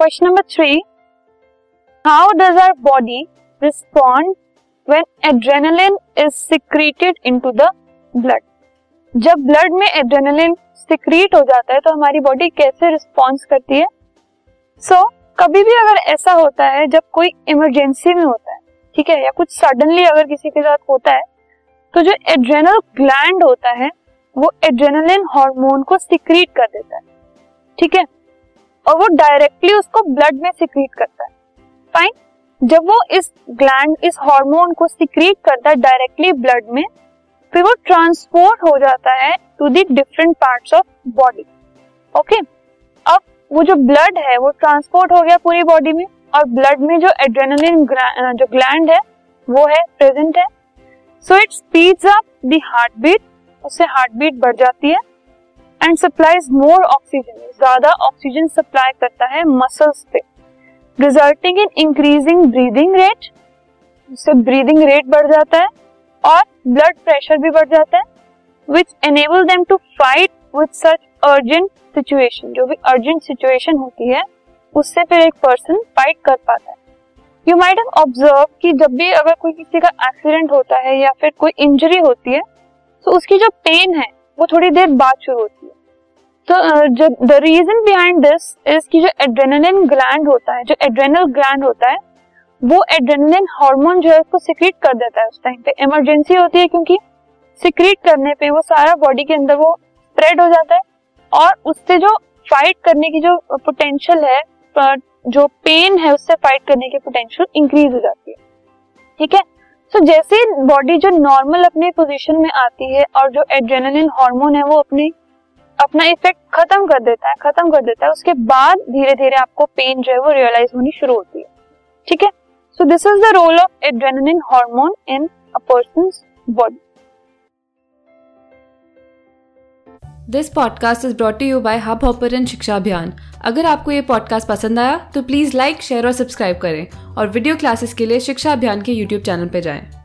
Question number three how does our body respond when adrenaline is secreted into the blood जब blood में adrenaline secrete हो जाता है तो हमारी बॉडी कैसे रिस्पॉन्स करती है? सो so, कभी भी अगर ऐसा होता है जब कोई इमरजेंसी में होता है ठीक है या कुछ सडनली अगर किसी के साथ होता है तो जो एड्रेनल ग्लैंड होता है वो एड्रेनलिन हार्मोन को सिक्रीट कर देता है ठीक है? और वो डायरेक्टली उसको ब्लड में सिक्रीट करता है। फाइन जब वो इस ग्लैंड इस हार्मोन को सिक्रीट करता है डायरेक्टली ब्लड में, फिर वो ट्रांसपोर्ट हो जाता है to the different parts of body okay अब वो जो ब्लड है, वो ट्रांसपोर्ट हो गया पूरी बॉडी में और ब्लड में जो एड्रेनलिन जो ग्लैंड है, वो है प्रेजेंट है। So it speeds up the heart beat उससे हार्ट बीट बढ़ जाती है। एंड सप्लाईज मोर ऑक्सीजन ज़्यादा ऑक्सीजन सप्लाई करता है मसल्स पे। Resulting in increasing breathing rate उससे ब्रीदिंग रेट बढ़ जाता है और ब्लड प्रेशर भी बढ़ जाता है which enable them to fight with such urgent situation जो भी अर्जेंट सिचुएशन होती है, उससे फिर एक पर्सन फाइट कर पाता है। यू माइट ऑब्ज़र्व कि जब भी अगर कोई किसी का एक्सीडेंट होता है या फिर कोई इंजरी होती है तो उसकी जो पेन है, वो थोड़ी देर बाद शुरू होती है। तो the reason behind this is कि जो एड्रेनलिन ग्लैंड होता है जो एड्रेनल ग्लैंड होता है वो एड्रेनलिन हार्मोन जो है उसको सिक्रीट कर देता है उस टाइम पे। इमरजेंसी होती है क्योंकि सिक्रीट करने पे वो सारा बॉडी के अंदर वो स्प्रेड हो जाता है और उससे जो फाइट करने की जो पोटेंशियल है जो पेन है उससे फाइट करने की पोटेंशियल इंक्रीज हो जाती है। ठीक है? सो so, जैसे बॉडी जो नॉर्मल अपने पोजीशन में आती है और जो एड्रेनलिन हार्मोन है वो अपनी अपना इफ़ेक्ट खत्म कर देता है, खत्म कर देता है। उसके बाद धीरे धीरे आपको पेन जो है वो रियलाइज़ होनी शुरू होती है। ठीक है? So this is the role of adrenaline hormone in a person body this podcast is brought you by hub hopper शिक्षा अभियान अगर आपको ये पॉडकास्ट पसंद आया तो प्लीज़ लाइक शेयर और सब्सक्राइब करें। और वीडियो क्लासेस के लिए शिक्षा अभियान के यूट्यूब चैनल पर जाएँ।